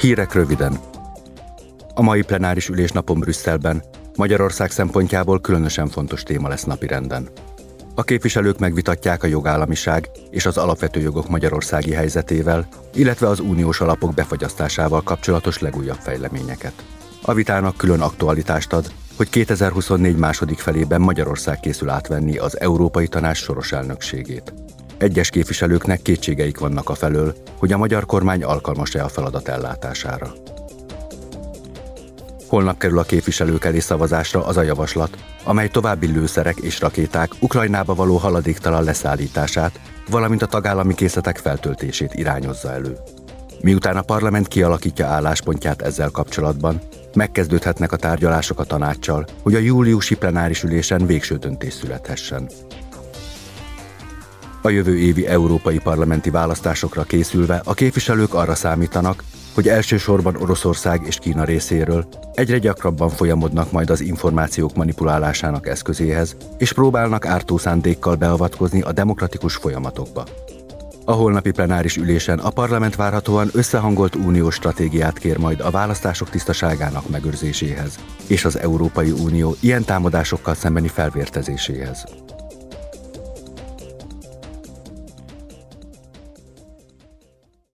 Hírek röviden. A mai plenáris ülésnapon Brüsszelben Magyarország szempontjából különösen fontos téma lesz napirenden. A képviselők megvitatják a jogállamiság és az alapvető jogok magyarországi helyzetével, illetve az uniós alapok befagyasztásával kapcsolatos legújabb fejleményeket. A vitának külön aktualitást ad, hogy 2024 második felében Magyarország készül átvenni az Európai Tanács soros elnökségét. Egyes képviselőknek kétségeik vannak a felől, hogy a magyar kormány alkalmas-e a feladat ellátására. Holnap kerül a képviselők elé szavazásra az a javaslat, amely további lőszerek és rakéták Ukrajnába való haladéktalan leszállítását, valamint a tagállami készletek feltöltését irányozza elő. Miután a parlament kialakítja álláspontját ezzel kapcsolatban, megkezdődhetnek a tárgyalások a tanácssal, hogy a júliusi plenáris ülésen végső döntés születhessen. A jövő évi európai parlamenti választásokra készülve a képviselők arra számítanak, hogy elsősorban Oroszország és Kína részéről egyre gyakrabban folyamodnak majd az információk manipulálásának eszközéhez, és próbálnak ártó szándékkal beavatkozni a demokratikus folyamatokba. A holnapi plenáris ülésen a parlament várhatóan összehangolt uniós stratégiát kér majd a választások tisztaságának megőrzéséhez és az Európai Unió ilyen támadásokkal szembeni felvértezéséhez.